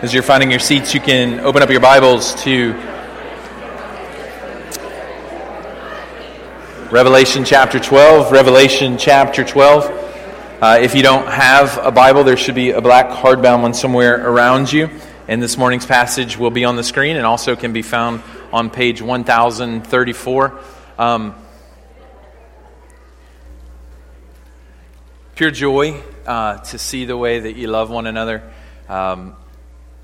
As you're finding your seats, you can open up your Bibles to Revelation chapter 12. Revelation chapter 12. Uh, if you don't have a Bible, there should be a black hardbound one somewhere around you. And this morning's passage will be on the screen and also can be found on page 1034. Um, pure joy uh, to see the way that you love one another. Um,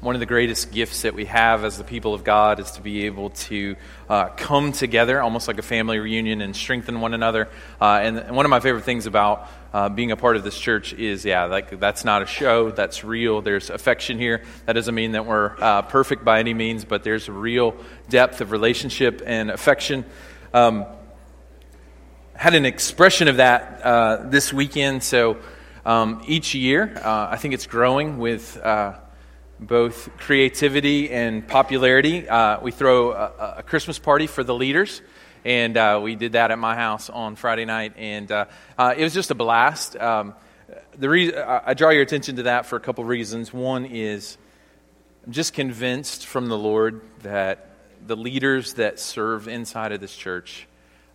one of the greatest gifts that we have as the people of God is to be able to uh, come together, almost like a family reunion, and strengthen one another. Uh, and, and, one of my favorite things about uh, being a part of this church is, yeah, like that's not a show. That's real. There's affection here. That doesn't mean that we're uh, perfect by any means, but there's a real depth of relationship and affection. Um, had an expression of that uh, this weekend. So um, each year, uh, I think it's growing with both creativity and popularity. Uh, we throw a, a, Christmas party for the leaders, and uh, we did that at my house on Friday night, and uh, uh it was just a blast. Um, the re- I draw your attention to that for a couple reasons. One is I'm just convinced from the Lord that the leaders that serve inside of this church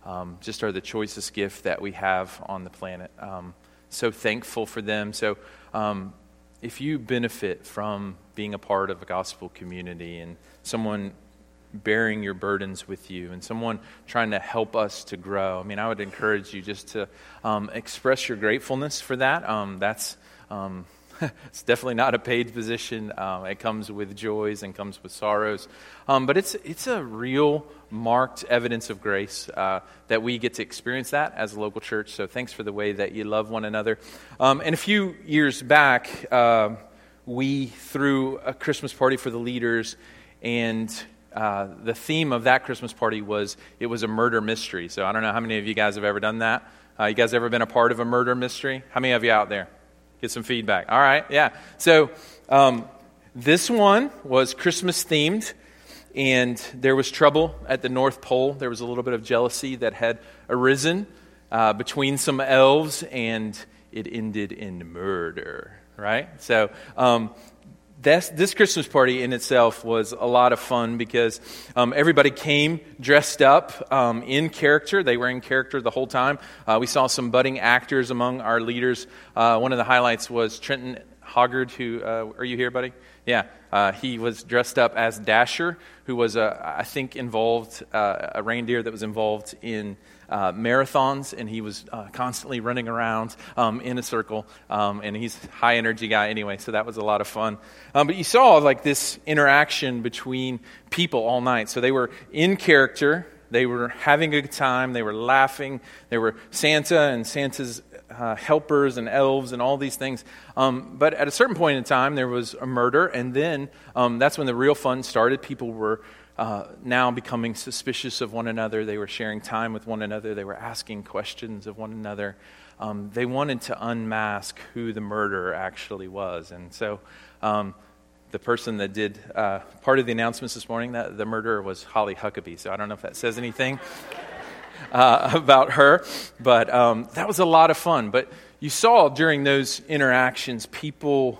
um, just are the choicest gift that we have on the planet. Um, so thankful for them. So um, if you benefit from being a part of a gospel community and someone bearing your burdens with you and someone trying to help us to grow, I mean, I would encourage you just to um, express your gratefulness for that. Um, that's. Um, it's definitely not a paid position. Um, it comes with joys and comes with sorrows. Um, but it's, it's a real marked evidence of grace uh, that we get to experience that as a local church. So thanks for the way that you love one another. Um, and a few years back, uh, we threw a Christmas party for the leaders, and uh, the theme of that Christmas party was it was a murder mystery. So I don't know how many of you guys have ever done that. Uh, you guys ever been a part of a murder mystery? How many of you out there? Get some feedback. All right, yeah. So um, this one was Christmas themed, and there was trouble at the North Pole. There was a little bit of jealousy that had arisen uh, between some elves, and it ended in murder, right? So um, this, this Christmas party in itself was a lot of fun because um, everybody came dressed up um, in character. They were in character the whole time. Uh, we saw some budding actors among our leaders. Uh, one of the highlights was Trenton Hoggard, who, uh, are you here, buddy? Yeah, uh, he was dressed up as Dasher, who was, I think, involved, uh, a reindeer that was involved in uh, marathons, and he was uh, constantly running around um, in a circle. Um, and he's high energy guy anyway, so that was a lot of fun. Um, but you saw like this interaction between people all night. So they were in character. They were having a good time. They were laughing. They were Santa and Santa's uh, helpers and elves and all these things. Um, but at a certain point in time, there was a murder, and then um, that's when the real fun started. People were uh, now becoming suspicious of one another. They were sharing time with one another. They were asking questions of one another. Um, they wanted to unmask who the murderer actually was. And so um, the person that did uh, part of the announcements this morning, that the murderer was Holly Huckabee. So I don't know if that says anything uh, about her, but um, that was a lot of fun. But you saw during those interactions people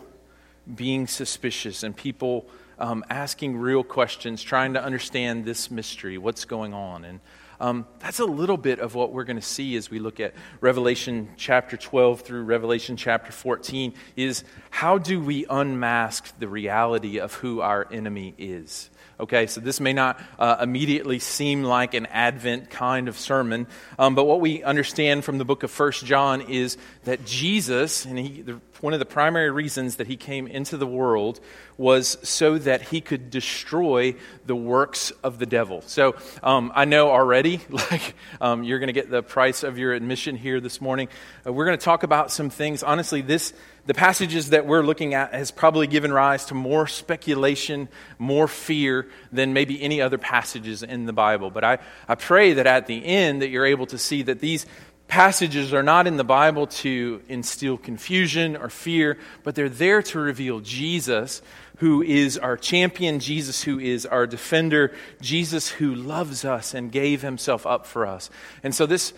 being suspicious and people um, asking real questions, trying to understand this mystery, what's going on. And um, that's a little bit of what we're going to see as we look at Revelation chapter 12 through Revelation chapter 14 is how do we unmask the reality of who our enemy is? Okay, so this may not uh, immediately seem like an Advent kind of sermon, um, but what we understand from the book of First John is that Jesus, and he, the, one of the primary reasons that he came into the world was so that he could destroy the works of the devil. So um, I know already, like um, you're going to get the price of your admission here this morning. Uh, we're going to talk about some things. Honestly, this the passages that we're looking at has probably given rise to more speculation, more fear than maybe any other passages in the Bible. But I, I pray that at the end that you're able to see that these passages are not in the Bible to instill confusion or fear, but they're there to reveal Jesus, who is our champion, Jesus, who is our defender, Jesus, who loves us and gave himself up for us. And so this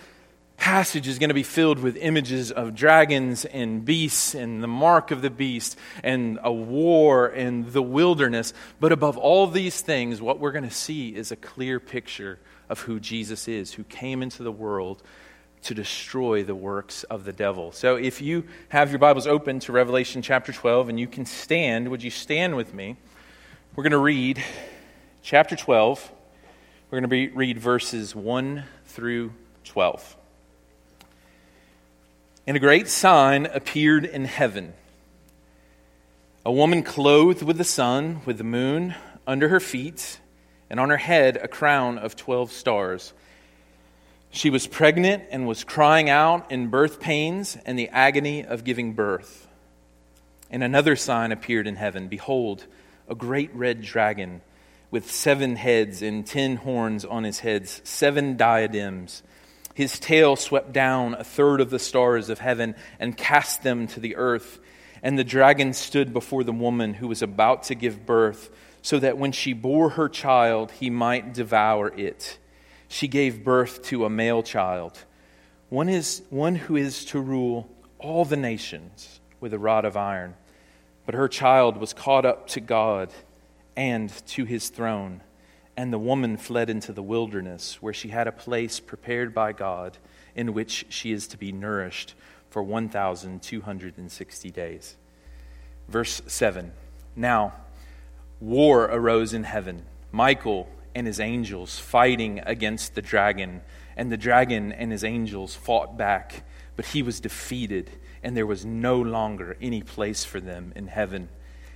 passage is going to be filled with images of dragons and beasts and the mark of the beast and a war and the wilderness. But above all these things, what we're going to see is a clear picture of who Jesus is, who came into the world to destroy the works of the devil. So if you have your Bibles open to Revelation chapter 12 and you can stand, would you stand with me? We're going to read chapter 12. We're going to be, read verses 1 through 12. And a great sign appeared in heaven a woman clothed with the sun, with the moon under her feet, and on her head a crown of 12 stars. She was pregnant and was crying out in birth pains and the agony of giving birth. And another sign appeared in heaven Behold, a great red dragon with seven heads and ten horns on his heads, seven diadems his tail swept down a third of the stars of heaven and cast them to the earth. And the dragon stood before the woman who was about to give birth, so that when she bore her child, he might devour it. She gave birth to a male child, one, is, one who is to rule all the nations with a rod of iron. But her child was caught up to God and to his throne. And the woman fled into the wilderness, where she had a place prepared by God in which she is to be nourished for 1,260 days. Verse 7 Now, war arose in heaven. Michael and his angels fighting against the dragon, and the dragon and his angels fought back, but he was defeated, and there was no longer any place for them in heaven.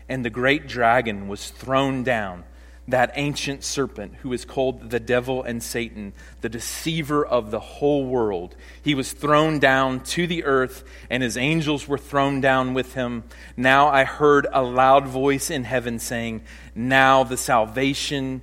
And the great dragon was thrown down that ancient serpent who is called the devil and Satan, the deceiver of the whole world. He was thrown down to the earth, and his angels were thrown down with him. Now I heard a loud voice in heaven saying, Now the salvation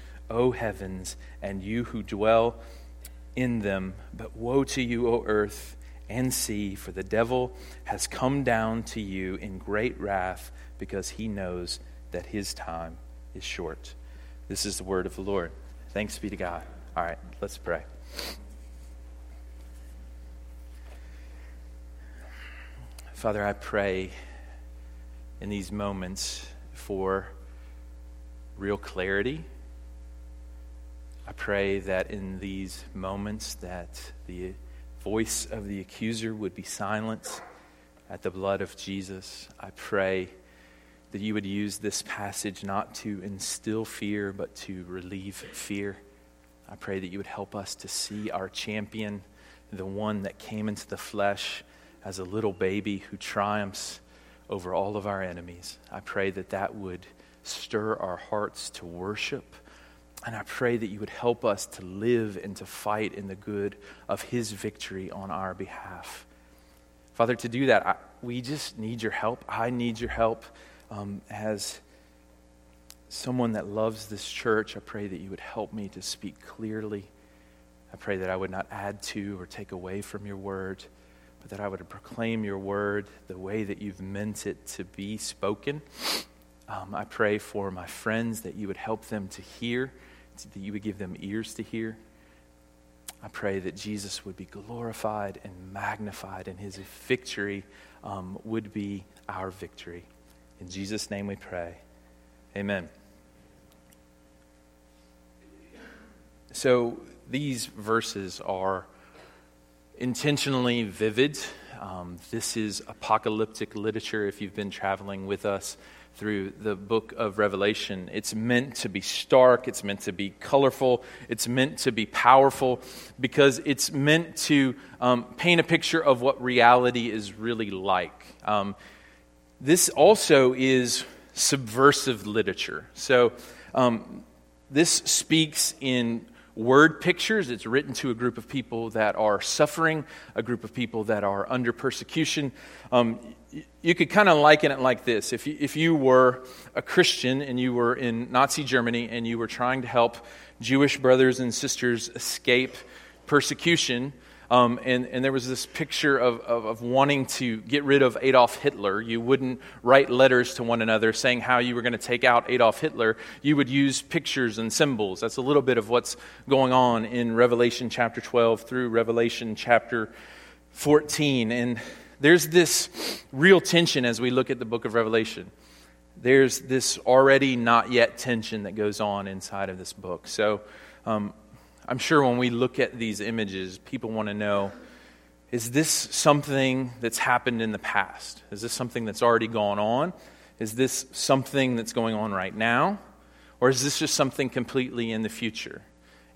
O heavens, and you who dwell in them. But woe to you, O earth and sea, for the devil has come down to you in great wrath, because he knows that his time is short. This is the word of the Lord. Thanks be to God. All right, let's pray. Father, I pray in these moments for real clarity. I pray that in these moments that the voice of the accuser would be silenced at the blood of Jesus. I pray that you would use this passage not to instill fear, but to relieve fear. I pray that you would help us to see our champion, the one that came into the flesh as a little baby who triumphs over all of our enemies. I pray that that would stir our hearts to worship. And I pray that you would help us to live and to fight in the good of his victory on our behalf. Father, to do that, I, we just need your help. I need your help um, as someone that loves this church, I pray that you would help me to speak clearly. I pray that I would not add to or take away from your word, but that I would proclaim your word the way that you've meant it to be spoken. Um, I pray for my friends that you would help them to hear, that you would give them ears to hear. I pray that Jesus would be glorified and magnified, and his victory um, would be our victory. In Jesus' name we pray. Amen. So these verses are intentionally vivid. Um, this is apocalyptic literature if you've been traveling with us through the book of Revelation. It's meant to be stark, it's meant to be colorful, it's meant to be powerful because it's meant to um, paint a picture of what reality is really like. Um, this also is subversive literature. So, um, this speaks in word pictures. It's written to a group of people that are suffering, a group of people that are under persecution. Um, you could kind of liken it like this if you, if you were a Christian and you were in Nazi Germany and you were trying to help Jewish brothers and sisters escape persecution, um, and, and there was this picture of, of, of, wanting to get rid of Adolf Hitler. You wouldn't write letters to one another saying how you were going to take out Adolf Hitler. You would use pictures and symbols. That's a little bit of what's going on in Revelation chapter 12 through Revelation chapter 14. And there's this real tension as we look at the book of Revelation. There's this already not yet tension that goes on inside of this book. So, um, I'm sure when we look at these images, people want to know is this something that's happened in the past? Is this something that's already gone on? Is this something that's going on right now? Or is this just something completely in the future?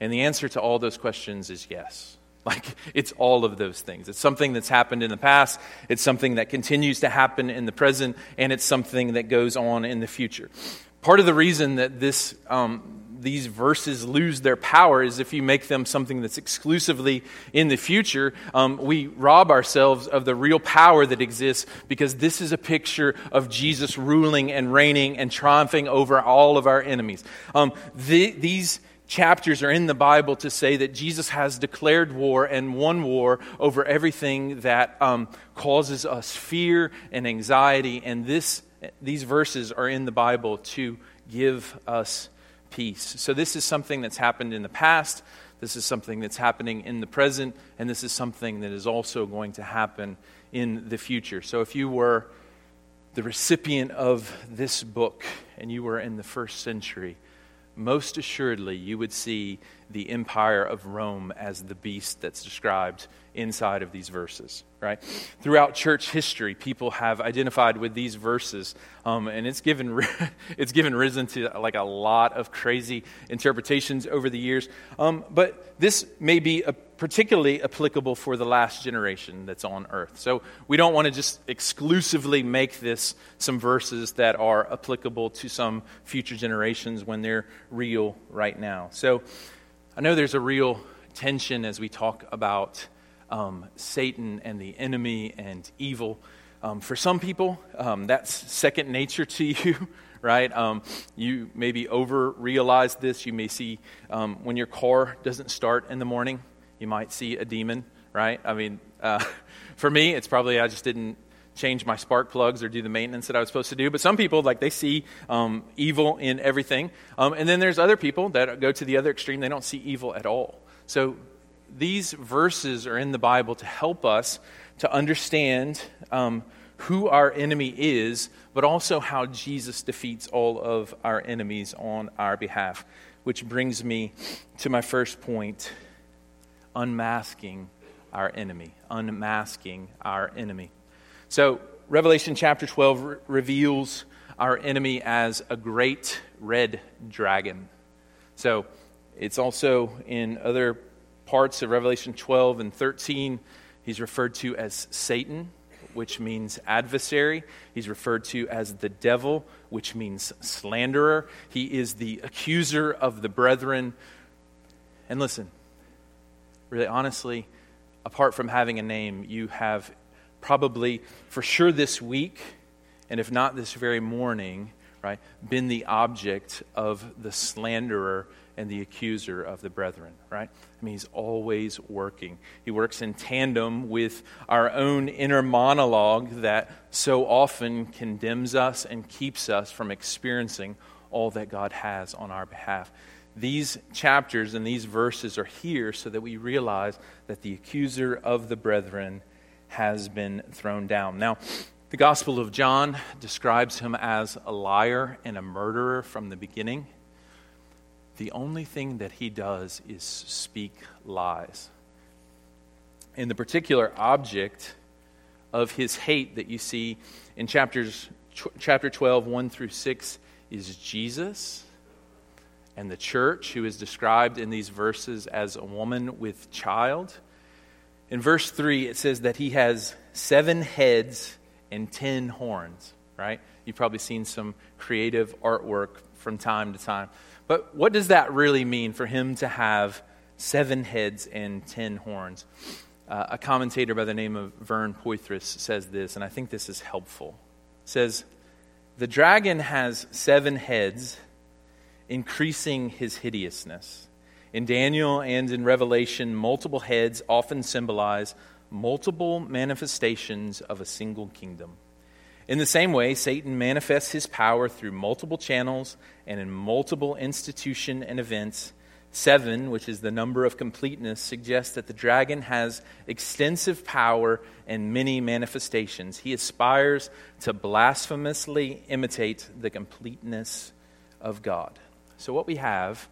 And the answer to all those questions is yes. Like, it's all of those things. It's something that's happened in the past, it's something that continues to happen in the present, and it's something that goes on in the future. Part of the reason that this um, these verses lose their power is if you make them something that's exclusively in the future, um, we rob ourselves of the real power that exists because this is a picture of Jesus ruling and reigning and triumphing over all of our enemies. Um, the, these chapters are in the Bible to say that Jesus has declared war and won war over everything that um, causes us fear and anxiety. And this, these verses are in the Bible to give us peace. So, this is something that's happened in the past, this is something that's happening in the present, and this is something that is also going to happen in the future. So, if you were the recipient of this book and you were in the first century, most assuredly you would see the empire of Rome as the beast that's described inside of these verses, right? Throughout church history, people have identified with these verses, um, and it's given, it's given risen to like a lot of crazy interpretations over the years. Um, but this may be a particularly applicable for the last generation that's on earth. So we don't want to just exclusively make this some verses that are applicable to some future generations when they're real right now. So I know there's a real tension as we talk about um, Satan and the enemy and evil. Um, for some people, um, that's second nature to you, right? Um, you maybe over realize this. You may see um, when your car doesn't start in the morning, you might see a demon, right? I mean, uh, for me, it's probably I just didn't change my spark plugs or do the maintenance that I was supposed to do. But some people, like, they see um, evil in everything. Um, and then there's other people that go to the other extreme, they don't see evil at all. So these verses are in the Bible to help us to understand um, who our enemy is, but also how Jesus defeats all of our enemies on our behalf. Which brings me to my first point unmasking our enemy. Unmasking our enemy. So, Revelation chapter 12 re- reveals our enemy as a great red dragon. So, it's also in other parts of Revelation 12 and 13, he's referred to as Satan, which means adversary. He's referred to as the devil, which means slanderer. He is the accuser of the brethren. And listen, really honestly, apart from having a name, you have probably for sure this week, and if not this very morning, right, been the object of the slanderer and the accuser of the brethren, right? I mean, he's always working. He works in tandem with our own inner monologue that so often condemns us and keeps us from experiencing all that God has on our behalf. These chapters and these verses are here so that we realize that the accuser of the brethren has been thrown down. Now, the Gospel of John describes him as a liar and a murderer from the beginning the only thing that he does is speak lies. And the particular object of his hate that you see in chapters, chapter 12, 1 through 6, is Jesus and the church, who is described in these verses as a woman with child. In verse 3, it says that he has seven heads and ten horns, right? You've probably seen some creative artwork from time to time. But what does that really mean for him to have seven heads and ten horns? Uh, a commentator by the name of Vern Poythress says this, and I think this is helpful. says, The dragon has seven heads, increasing his hideousness. In Daniel and in Revelation, multiple heads often symbolize multiple manifestations of a single kingdom. In the same way, Satan manifests his power through multiple channels and in multiple institution and events. Seven, which is the number of completeness, suggests that the dragon has extensive power and many manifestations. He aspires to blasphemously imitate the completeness of God. So, what we have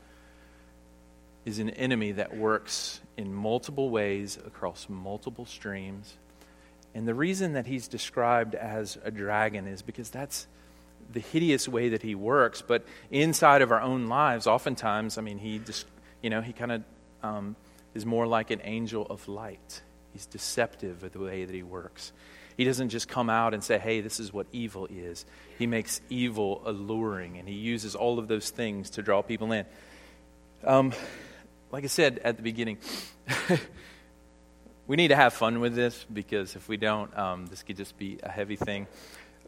is an enemy that works in multiple ways across multiple streams and the reason that he's described as a dragon is because that's the hideous way that he works. But inside of our own lives, oftentimes, I mean, he just, you know, he kind of um, is more like an angel of light. He's deceptive with the way that he works. He doesn't just come out and say, hey, this is what evil is. He makes evil alluring, and he uses all of those things to draw people in. Um, like I said at the beginning, we need to have fun with this because if we don't, um, this could just be a heavy thing.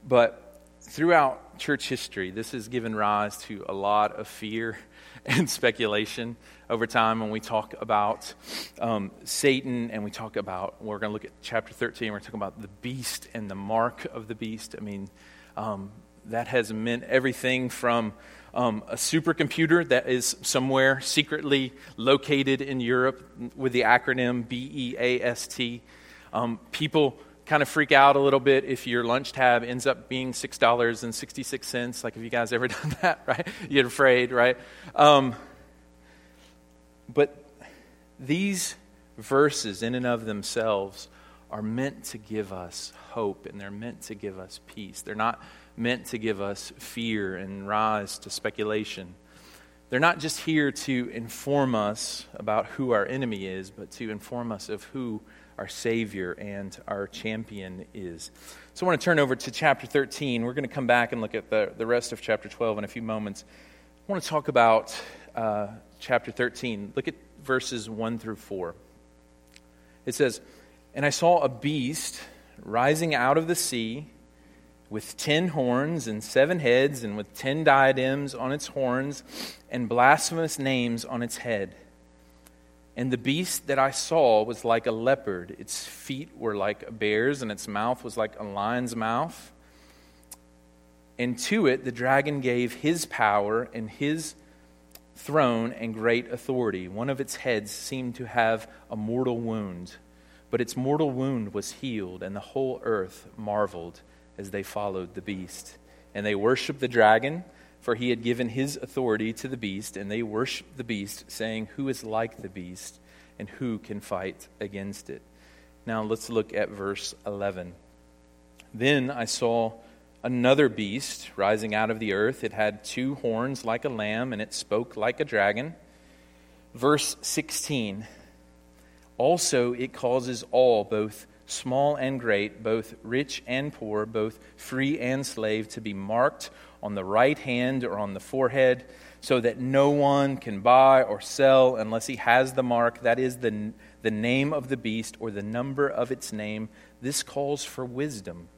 But throughout church history, this has given rise to a lot of fear and speculation over time when we talk about um, Satan and we talk about, we're going to look at chapter 13, we're talking about the beast and the mark of the beast. I mean, um, that has meant everything from um, a supercomputer that is somewhere secretly located in Europe with the acronym BEAST. Um, people kind of freak out a little bit if your lunch tab ends up being $6.66. Like, have you guys ever done that, right? You get afraid, right? Um, but these verses, in and of themselves, are meant to give us hope and they're meant to give us peace. They're not meant to give us fear and rise to speculation. They're not just here to inform us about who our enemy is, but to inform us of who our Savior and our champion is. So I want to turn over to chapter 13. We're going to come back and look at the, the rest of chapter 12 in a few moments. I want to talk about uh, chapter 13. Look at verses 1 through 4. It says, And I saw a beast rising out of the sea with ten horns and seven heads, and with ten diadems on its horns, and blasphemous names on its head. And the beast that I saw was like a leopard. Its feet were like a bear's, and its mouth was like a lion's mouth. And to it the dragon gave his power and his throne and great authority. One of its heads seemed to have a mortal wound, but its mortal wound was healed, and the whole earth marveled as they followed the beast. And they worshiped the dragon, for he had given his authority to the beast, and they worshiped the beast, saying, Who is like the beast, and who can fight against it? Now let's look at verse 11. Then I saw another beast rising out of the earth. It had two horns like a lamb, and it spoke like a dragon. Verse 16. Also, it causes all, both small and great, both rich and poor, both free and slave, to be marked on the right hand or on the forehead, so that no one can buy or sell unless he has the mark, that is, the, the name of the beast or the number of its name. This calls for wisdom.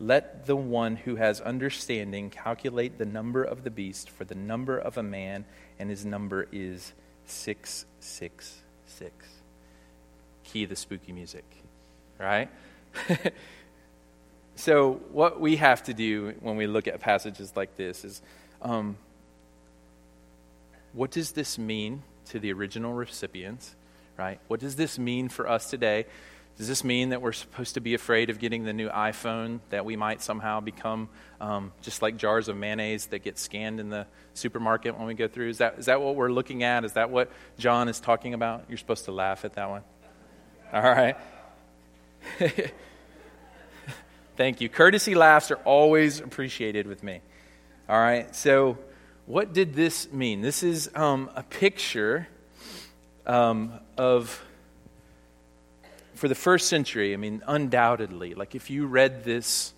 Let the one who has understanding calculate the number of the beast, for the number of a man, and his number is 666. Key the spooky music right? so, what we have to do when we look at passages like this is um, what does this mean to the original recipients, right? What does this mean for us today? Does this mean that we're supposed to be afraid of getting the new iPhone, that we might somehow become um, just like jars of mayonnaise that get scanned in the supermarket when we go through? Is that, is that what we're looking at? Is that what John is talking about? You're supposed to laugh at that one. All right. Thank you. Courtesy laughs are always appreciated with me. All right, so what did this mean? This is um, a picture um, of, for the first century, I mean, undoubtedly, like if you read this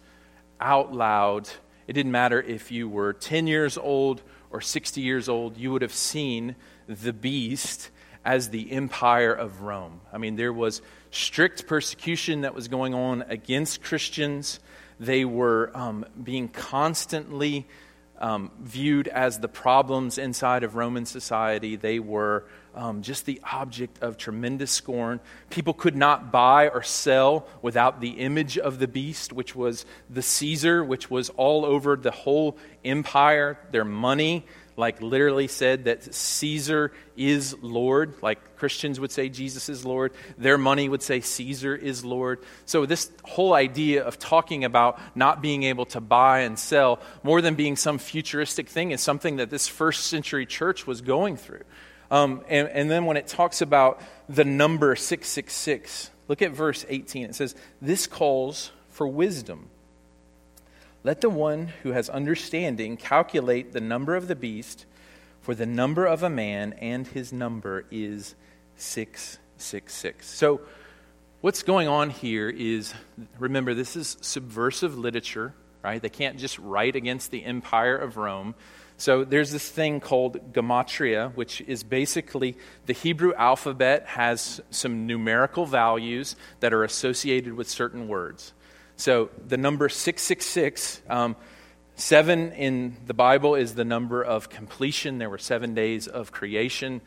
out loud, It didn't matter if you were 10 years old or 60 years old, you would have seen the beast as the empire of Rome. I mean, there was strict persecution that was going on against Christians. They were um, being constantly um, viewed as the problems inside of Roman society. They were um, just the object of tremendous scorn. People could not buy or sell without the image of the beast, which was the Caesar, which was all over the whole empire. Their money, like literally said that Caesar is Lord, like Christians would say Jesus is Lord. Their money would say Caesar is Lord. So, this whole idea of talking about not being able to buy and sell more than being some futuristic thing is something that this first century church was going through. Um, and, and then when it talks about the number 666, look at verse 18. It says, This calls for wisdom. Let the one who has understanding calculate the number of the beast, for the number of a man and his number is 666. So, what's going on here is remember, this is subversive literature, right? They can't just write against the empire of Rome. So, there's this thing called gematria, which is basically the Hebrew alphabet has some numerical values that are associated with certain words. So the number 666, um, seven in the Bible is the number of completion. There were seven days of creation.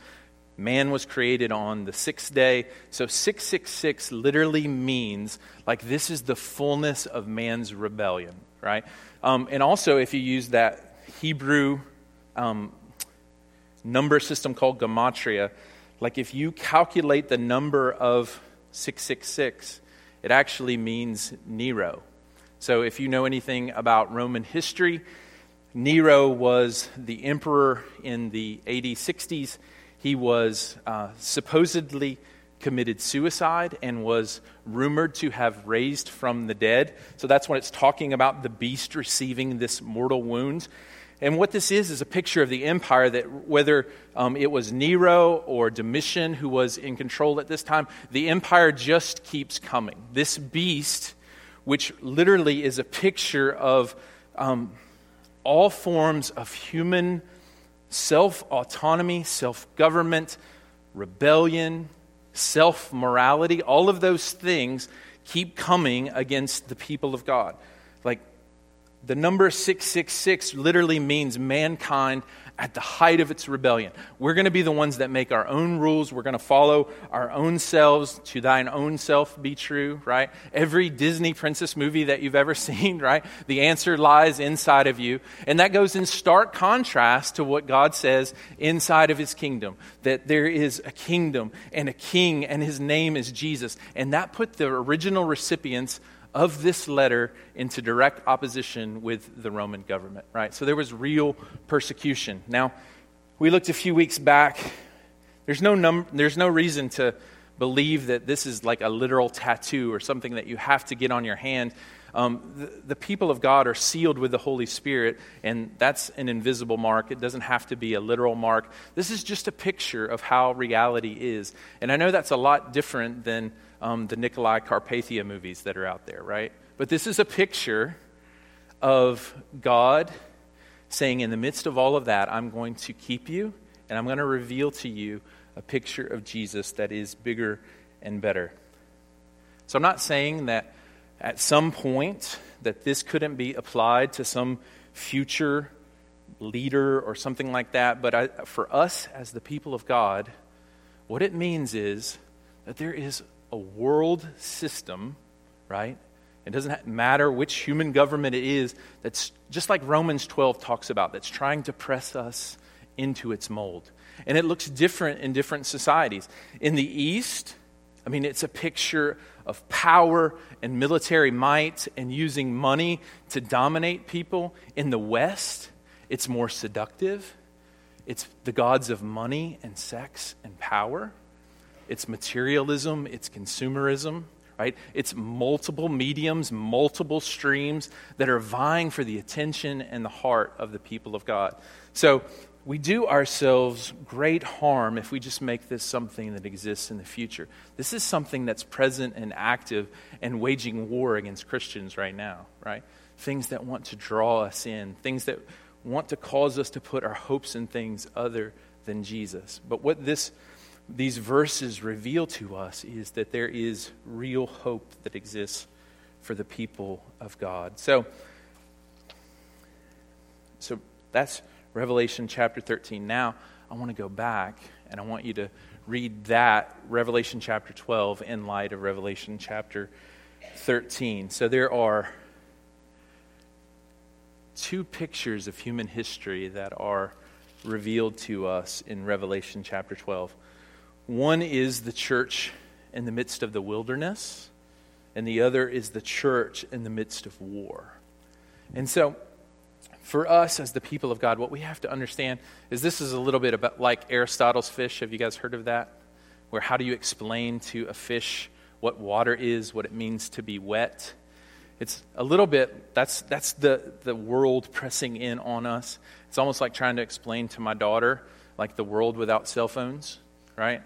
Man was created on the sixth day. So 666 literally means like this is the fullness of man's rebellion, right? Um, and also, if you use that Hebrew um, number system called gematria, like if you calculate the number of 666, it actually means Nero. So, if you know anything about Roman history, Nero was the emperor in the AD 60s. He was uh, supposedly committed suicide and was rumored to have raised from the dead. So that's when it's talking about the beast receiving this mortal wound. And what this is, is a picture of the empire that whether um, it was Nero or Domitian who was in control at this time, the empire just keeps coming. This beast, which literally is a picture of um, all forms of human self autonomy, self government, rebellion, self morality, all of those things keep coming against the people of God. Like the number 666 literally means mankind at the height of its rebellion. We're going to be the ones that make our own rules. We're going to follow our own selves. To thine own self be true, right? Every Disney princess movie that you've ever seen, right? The answer lies inside of you. And that goes in stark contrast to what God says inside of his kingdom that there is a kingdom and a king, and his name is Jesus. And that put the original recipients of this letter into direct opposition with the Roman government, right? So there was real persecution. Now, we looked a few weeks back. There's no, num- there's no reason to believe that this is like a literal tattoo or something that you have to get on your hand. Um, the, the, people of God are sealed with the Holy Spirit, and that's an invisible mark. It doesn't have to be a literal mark. This is just a picture of how reality is. And I know that's a lot different than um, the Nicolae Carpathia movies that are out there, right? But this is a picture of God saying, in the midst of all of that, I'm going to keep you and I'm going to reveal to you a picture of Jesus that is bigger and better. So I'm not saying that at some point that this couldn't be applied to some future leader or something like that, but I, for us as the people of God, what it means is that there is a world system, right? It doesn't matter which human government it is that's just like Romans 12 talks about, that's trying to press us into its mold. And it looks different in different societies. In the East, I mean, it's a picture of power and military might and using money to dominate people. In the West, it's more seductive. It's the gods of money and sex and power it's materialism, it's consumerism, right? It's multiple mediums, multiple streams that are vying for the attention and the heart of the people of God. So we do ourselves great harm if we just make this something that exists in the future. This is something that's present and active and waging war against Christians right now, right? things that want to draw us in, things that want to cause us to put our hopes in things other than Jesus. But what this, these verses reveal to us is that there is real hope that exists for the people of God. So, so that's Revelation chapter 13. Now, I want to go back and I want you to read that, Revelation chapter 12, in light of Revelation chapter 13. So there are two pictures of human history that are revealed to us in Revelation chapter 12. One is the church in the midst of the wilderness, and the other is the church in the midst of war. And so, for us as the people of God, what we have to understand is this is a little bit about like Aristotle's fish. Have you guys heard of that? Where how do you explain to a fish what water is, what it means to be wet? It's a little bit, that's, that's the, the world pressing in on us. It's almost like trying to explain to my daughter, like the world without cell phones, right?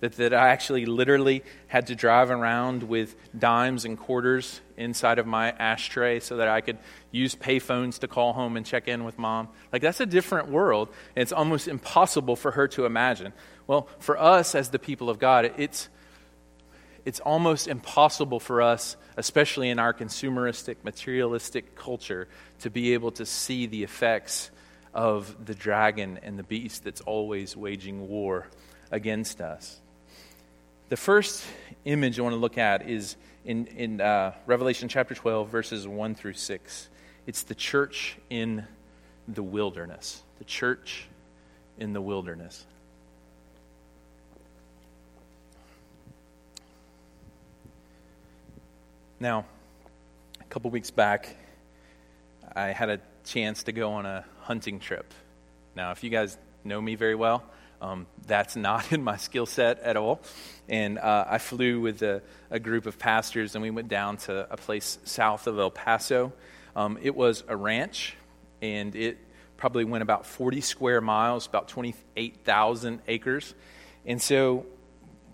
That, that I actually literally had to drive around with dimes and quarters inside of my ashtray so that I could use payphones to call home and check in with mom. Like, that's a different world. And it's almost impossible for her to imagine. Well, for us as the people of God, it's, it's almost impossible for us, especially in our consumeristic, materialistic culture, to be able to see the effects of the dragon and the beast that's always waging war against us. The first image I want to look at is in, in uh, Revelation chapter 12, verses 1 through 6. It's the church in the wilderness. The church in the wilderness. Now, a couple weeks back, I had a chance to go on a hunting trip. Now, if you guys know me very well, um, that's not in my skill set at all. And uh, I flew with a, a, group of pastors, and we went down to a place south of El Paso. Um, it was a ranch, and it probably went about 40 square miles, about 28,000 acres. And so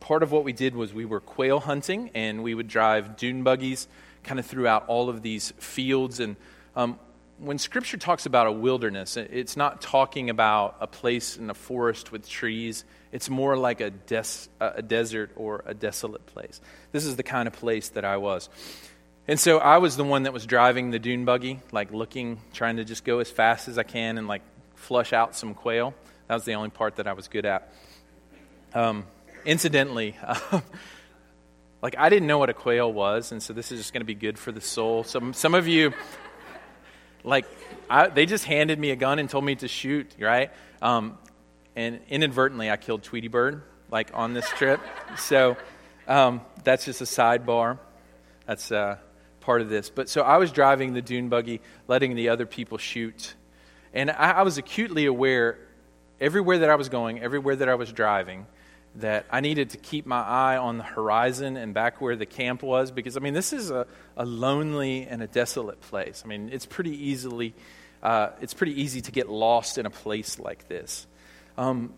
part of what we did was we were quail hunting, and we would drive dune buggies kind of throughout all of these fields. And um, when Scripture talks about a wilderness, it's not talking about a place in a forest with trees. It's more like a, des- a desert or a desolate place. This is the kind of place that I was. And so I was the one that was driving the dune buggy, like looking, trying to just go as fast as I can and like flush out some quail. That was the only part that I was good at. Um, incidentally, like I didn't know what a quail was, and so this is just going to be good for the soul. Some some of you like I, they just handed me a gun and told me to shoot, right? Um, and inadvertently, I killed Tweety Bird like on this trip. So um, that's just a sidebar. That's uh, part of this. But so I was driving the dune buggy, letting the other people shoot, and I, I was acutely aware everywhere that I was going, everywhere that I was driving that I needed to keep my eye on the horizon and back where the camp was because, I mean, this is a, a lonely and a desolate place. I mean, it's pretty easily, uh, it's pretty easy to get lost in a place like this. Um,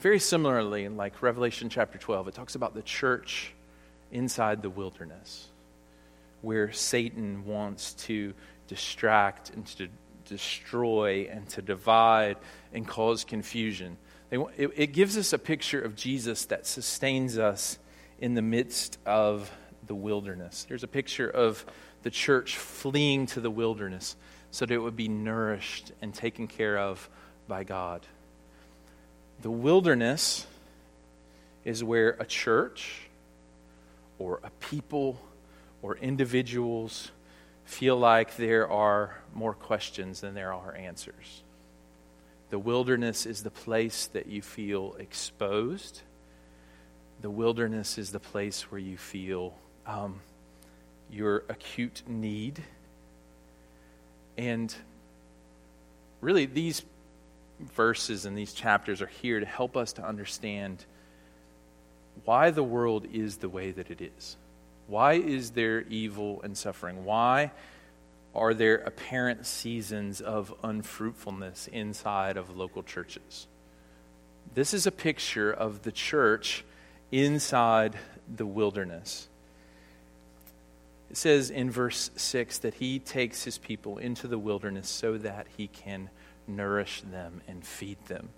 very similarly, like Revelation chapter 12, it talks about the church inside the wilderness where Satan wants to distract and to destroy and to divide and cause confusion. It, it gives us a picture of Jesus that sustains us in the midst of the wilderness. There's a picture of the church fleeing to the wilderness so that it would be nourished and taken care of by God. The wilderness is where a church or a people or individuals feel like there are more questions than there are answers. The wilderness is the place that you feel exposed. The wilderness is the place where you feel um, your acute need. And really, these verses and these chapters are here to help us to understand why the world is the way that it is. Why is there evil and suffering? Why are there apparent seasons of unfruitfulness inside of local churches? This is a picture of the church inside the wilderness. It says in verse 6 that he takes his people into the wilderness so that he can nourish them and feed them.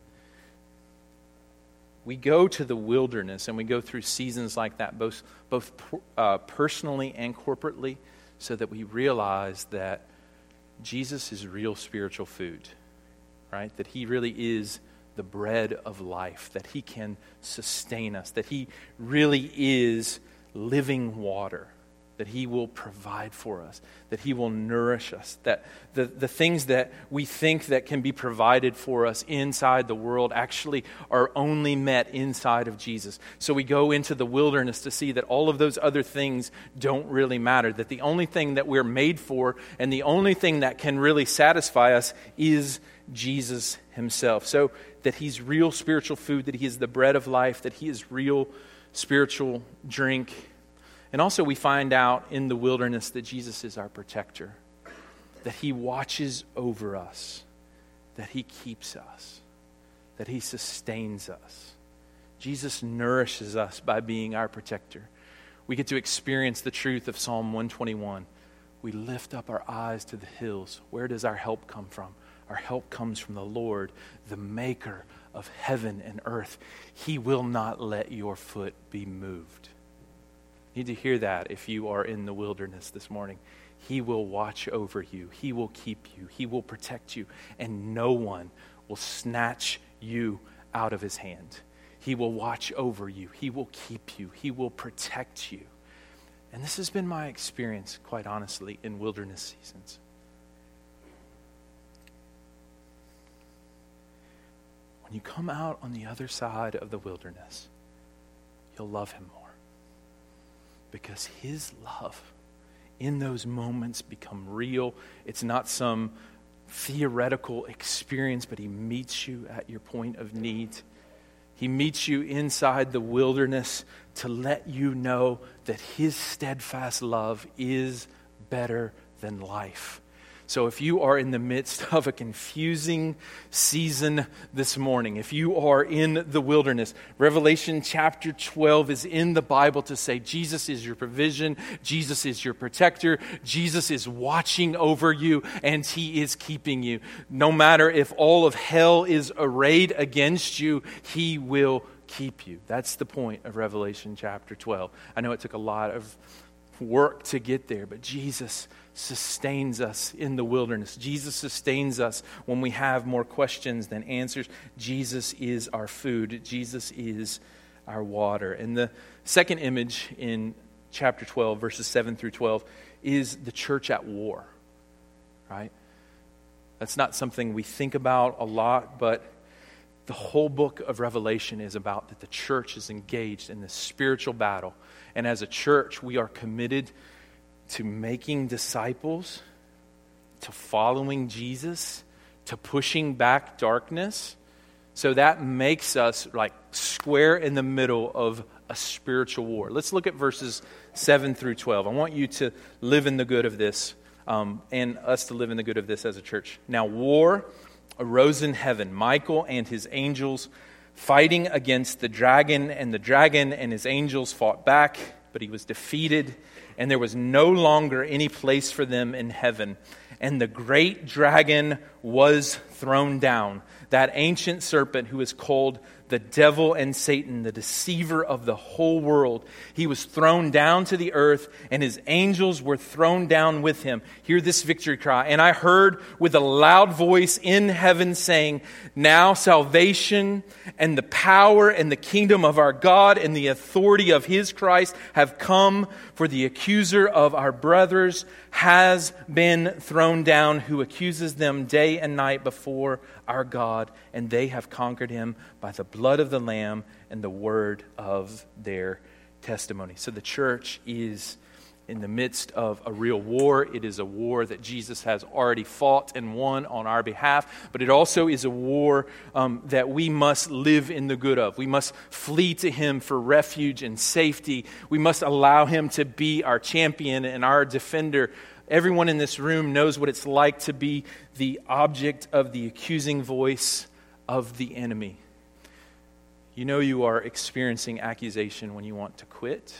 We go to the wilderness and we go through seasons like that, both, both uh, personally and corporately, so that we realize that Jesus is real spiritual food, right? That he really is the bread of life, that he can sustain us, that he really is living water that He will provide for us, that He will nourish us, that the, the things that we think that can be provided for us inside the world actually are only met inside of Jesus. So we go into the wilderness to see that all of those other things don't really matter, that the only thing that we're made for and the only thing that can really satisfy us is Jesus Himself. So that He's real spiritual food, that He is the bread of life, that He is real spiritual drink and also, we find out in the wilderness that Jesus is our protector, that he watches over us, that he keeps us, that he sustains us. Jesus nourishes us by being our protector. We get to experience the truth of Psalm 121. We lift up our eyes to the hills. Where does our help come from? Our help comes from the Lord, the maker of heaven and earth. He will not let your foot be moved need to hear that if you are in the wilderness this morning. He will watch over you, He will keep you, He will protect you, and no one will snatch you out of His hand. He will watch over you, He will keep you, He will protect you. And this has been my experience, quite honestly, in wilderness seasons. When you come out on the other side of the wilderness, you'll love Him more because his love in those moments become real. It's not some theoretical experience, but he meets you at your point of need. He meets you inside the wilderness to let you know that his steadfast love is better than life. So, if you are in the midst of a confusing season this morning, if you are in the wilderness, Revelation chapter 12 is in the Bible to say Jesus is your provision, Jesus is your protector, Jesus is watching over you, and he is keeping you. No matter if all of hell is arrayed against you, he will keep you. That's the point of Revelation chapter 12. I know it took a lot of work to get there, but Jesus sustains us in the wilderness. Jesus sustains us when we have more questions than answers. Jesus is our food, Jesus is our water. And the second image in chapter 12, verses 7 through 12, is the church at war, right? That's not something we think about a lot, but the whole book of Revelation is about that the church is engaged in this spiritual battle. And as a church, we are committed to making disciples, to following Jesus, to pushing back darkness. So that makes us like square in the middle of a spiritual war. Let's look at verses 7 through 12. I want you to live in the good of this um, and us to live in the good of this as a church. Now, war arose in heaven. Michael and his angels fighting against the dragon, and the dragon and his angels fought back, but he was defeated and there was no longer any place for them in heaven. And the great dragon was thrown down, that ancient serpent who is called the devil and Satan, the deceiver of the whole world. He was thrown down to the earth, and his angels were thrown down with him. Hear this victory cry. And I heard with a loud voice in heaven saying, Now salvation and the power and the kingdom of our God and the authority of his Christ have come, for the accuser of our brothers has been thrown down, who accuses them day and night before our God, and they have conquered him by the blood of the Lamb and the word of their testimony. So the church is in the midst of a real war. It is a war that Jesus has already fought and won on our behalf, but it also is a war um, that we must live in the good of. We must flee to Him for refuge and safety. We must allow Him to be our champion and our defender. Everyone in this room knows what it's like to be the object of the accusing voice of the enemy. You know you are experiencing accusation when you want to quit,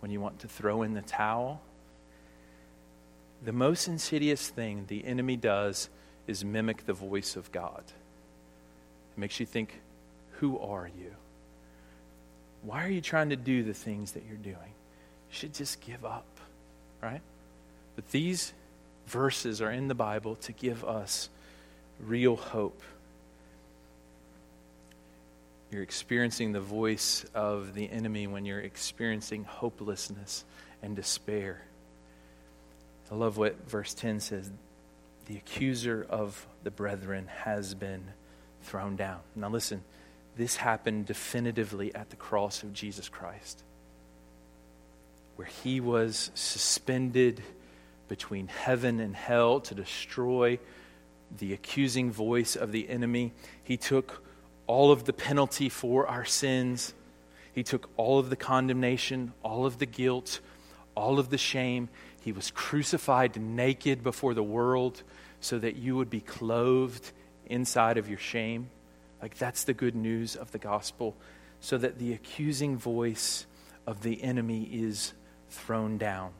when you want to throw in the towel, the most insidious thing the enemy does is mimic the voice of God. It makes you think, who are you? Why are you trying to do the things that you're doing? You should just give up, right? But these verses are in the Bible to give us real hope. You're experiencing the voice of the enemy when you're experiencing hopelessness and despair. I love what verse 10 says the accuser of the brethren has been thrown down. Now, listen, this happened definitively at the cross of Jesus Christ, where he was suspended between heaven and hell to destroy the accusing voice of the enemy. He took all of the penalty for our sins, he took all of the condemnation, all of the guilt, all of the shame. He was crucified naked before the world so that you would be clothed inside of your shame. Like, that's the good news of the gospel, so that the accusing voice of the enemy is thrown down.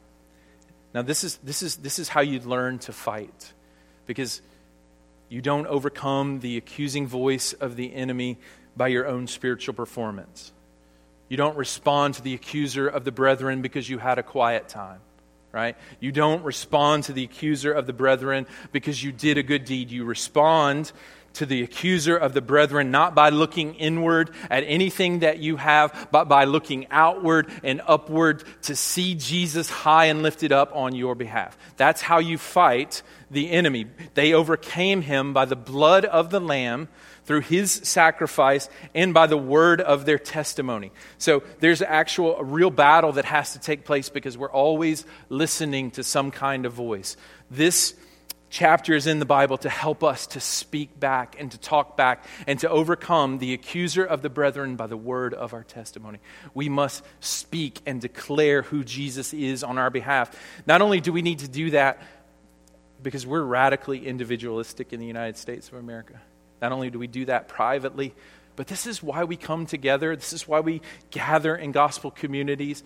Now, this is, this is, this is how you learn to fight, because you don't overcome the accusing voice of the enemy by your own spiritual performance. You don't respond to the accuser of the brethren because you had a quiet time right? You don't respond to the accuser of the brethren because you did a good deed. You respond to the accuser of the brethren not by looking inward at anything that you have, but by looking outward and upward to see Jesus high and lifted up on your behalf. That's how you fight the enemy. They overcame him by the blood of the Lamb through his sacrifice and by the word of their testimony. So there's actual a real battle that has to take place because we're always listening to some kind of voice. This chapter is in the Bible to help us to speak back and to talk back and to overcome the accuser of the brethren by the word of our testimony. We must speak and declare who Jesus is on our behalf. Not only do we need to do that because we're radically individualistic in the United States of America, not only do we do that privately, but this is why we come together. This is why we gather in gospel communities.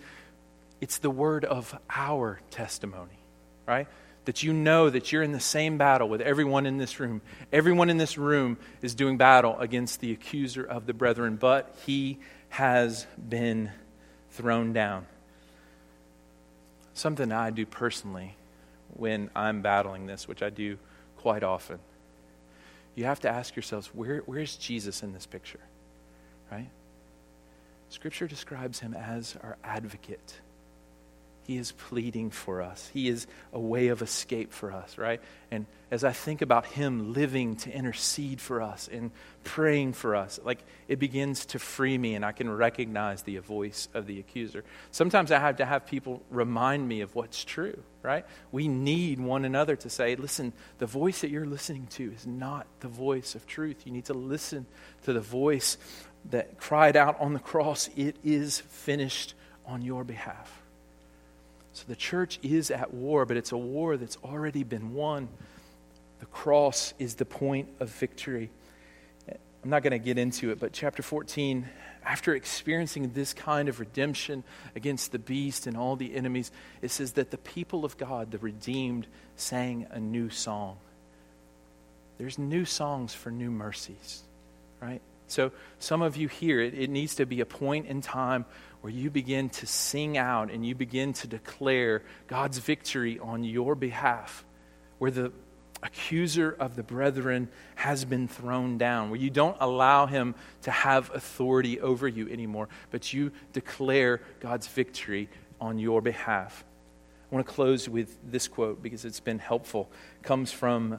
It's the word of our testimony, right? That you know that you're in the same battle with everyone in this room. Everyone in this room is doing battle against the accuser of the brethren, but he has been thrown down. Something I do personally when I'm battling this, which I do quite often you have to ask yourselves where, where's Jesus in this picture? Right? Scripture describes him as our advocate. He is pleading for us. He is a way of escape for us, right? And as I think about Him living to intercede for us and praying for us, like it begins to free me and I can recognize the voice of the accuser. Sometimes I have to have people remind me of what's true, right? We need one another to say, listen, the voice that you're listening to is not the voice of truth. You need to listen to the voice that cried out on the cross, It is finished on your behalf. So the church is at war, but it's a war that's already been won. The cross is the point of victory. I'm not going to get into it, but chapter 14, after experiencing this kind of redemption against the beast and all the enemies, it says that the people of God, the redeemed, sang a new song. There's new songs for new mercies, right? So, some of you here, it, it needs to be a point in time where you begin to sing out and you begin to declare God's victory on your behalf, where the accuser of the brethren has been thrown down, where you don't allow him to have authority over you anymore, but you declare God's victory on your behalf. I want to close with this quote because it's been helpful. It comes from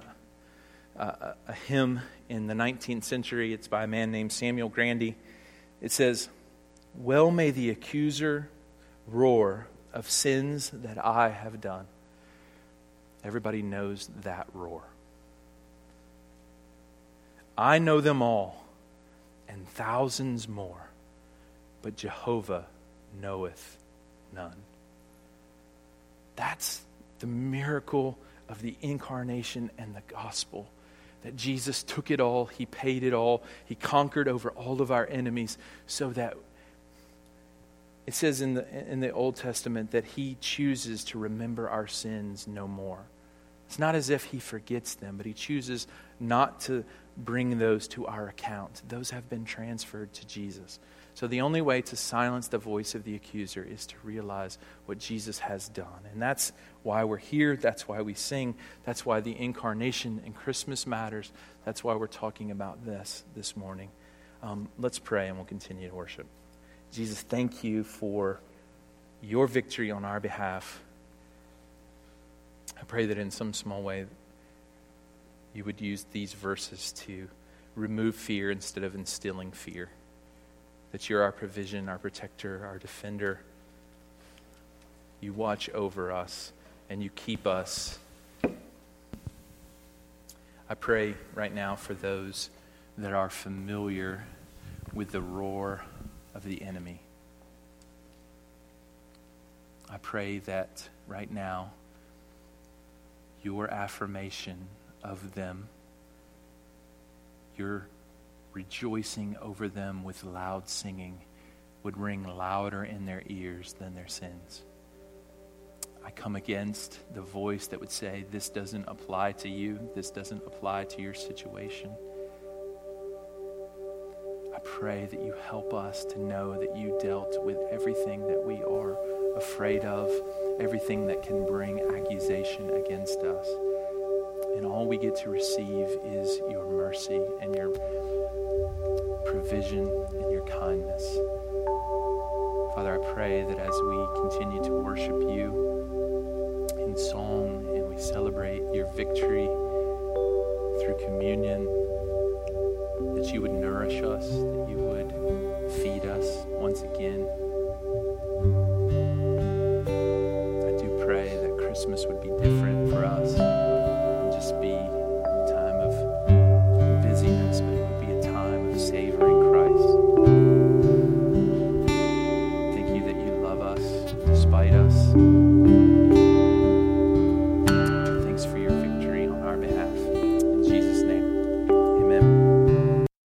a, a hymn in the 19th century. It's by a man named Samuel Gandy. It says, well may the accuser roar of sins that I have done. Everybody knows that roar. I know them all, and thousands more, but Jehovah knoweth none. That's the miracle of the incarnation and the gospel. That Jesus took it all, He paid it all, He conquered over all of our enemies so that it says in the, in the Old Testament that he chooses to remember our sins no more. It's not as if he forgets them, but he chooses not to bring those to our account. Those have been transferred to Jesus. So the only way to silence the voice of the accuser is to realize what Jesus has done. And that's why we're here. That's why we sing. That's why the incarnation and Christmas matters. That's why we're talking about this this morning. Um, let's pray and we'll continue to worship. Jesus, thank you for your victory on our behalf. I pray that in some small way you would use these verses to remove fear instead of instilling fear. That you're our provision, our protector, our defender. You watch over us and you keep us. I pray right now for those that are familiar with the roar of the enemy. I pray that right now your affirmation of them, your rejoicing over them with loud singing, would ring louder in their ears than their sins. I come against the voice that would say, This doesn't apply to you, this doesn't apply to your situation. I pray that you help us to know that you dealt with everything that we are afraid of everything that can bring accusation against us. And all we get to receive is your mercy and your provision and your kindness. Father, I pray that as we continue to worship you in song and we celebrate your victory through communion, that you would nourish us, that you would feed us once again